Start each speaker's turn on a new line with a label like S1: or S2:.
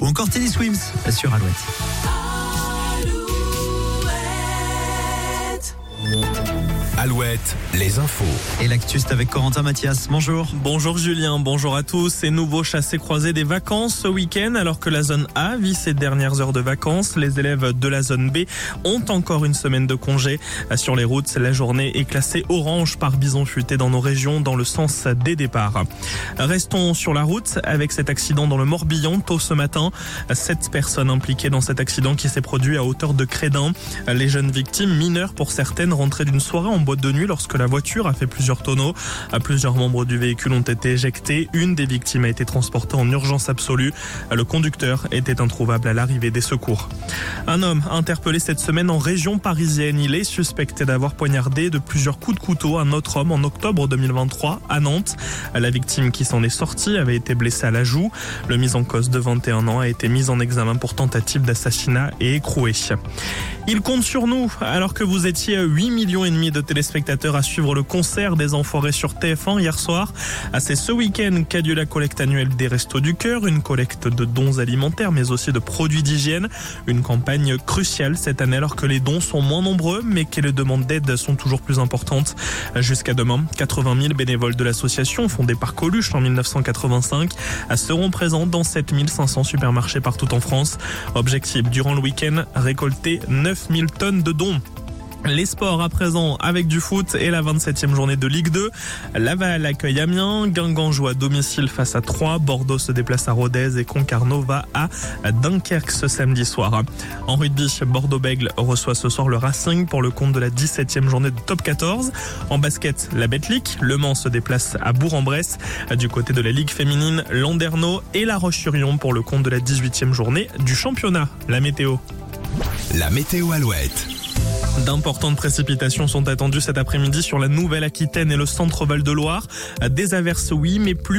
S1: ou encore Teddy Swims sur Alouette.
S2: Alouette, les infos.
S1: Et l'actu, c'est avec Corentin Mathias. Bonjour.
S3: Bonjour Julien, bonjour à tous. C'est nouveau chassé croisé des vacances ce week-end alors que la zone A vit ses dernières heures de vacances. Les élèves de la zone B ont encore une semaine de congé. Sur les routes, la journée est classée orange par bison futé dans nos régions dans le sens des départs. Restons sur la route avec cet accident dans le Morbihan tôt ce matin. Sept personnes impliquées dans cet accident qui s'est produit à hauteur de Crédin. Les jeunes victimes, mineures pour certaines, rentraient d'une soirée en boîte de nuit lorsque la voiture a fait plusieurs tonneaux. Plusieurs membres du véhicule ont été éjectés. Une des victimes a été transportée en urgence absolue. Le conducteur était introuvable à l'arrivée des secours. Un homme interpellé cette semaine en région parisienne. Il est suspecté d'avoir poignardé de plusieurs coups de couteau un autre homme en octobre 2023 à Nantes. La victime qui s'en est sortie avait été blessée à la joue. Le mis en cause de 21 ans a été mis en examen pour tentative d'assassinat et écroué. Il compte sur nous alors que vous étiez 8 millions et demi de téléspectateurs à suivre le concert des Enfoirés sur TF1 hier soir. C'est ce week-end qu'a lieu la collecte annuelle des Restos du Cœur, une collecte de dons alimentaires mais aussi de produits d'hygiène. Une campagne cruciale cette année alors que les dons sont moins nombreux mais que les demandes d'aide sont toujours plus importantes. Jusqu'à demain, 80 000 bénévoles de l'association fondée par Coluche en 1985 seront présents dans 7500 supermarchés partout en France. Objectif durant le week-end, récolter 9000 tonnes de dons. Les sports à présent avec du foot et la 27e journée de Ligue 2. Laval accueille Amiens, Guingamp joue à domicile face à 3, Bordeaux se déplace à Rodez et Concarneau va à Dunkerque ce samedi soir. En rugby, Bordeaux-Bègle reçoit ce soir le Racing pour le compte de la 17e journée de Top 14. En basket, la Betclic, Le Mans se déplace à Bourg-en-Bresse. Du côté de la Ligue féminine, Landerneau et La Roche-sur-Yon pour le compte de la 18e journée du championnat. La météo.
S2: La météo Alouette.
S3: D'importantes précipitations sont attendues cet après-midi sur la Nouvelle-Aquitaine et le centre Val-de-Loire. Des averses oui, mais plus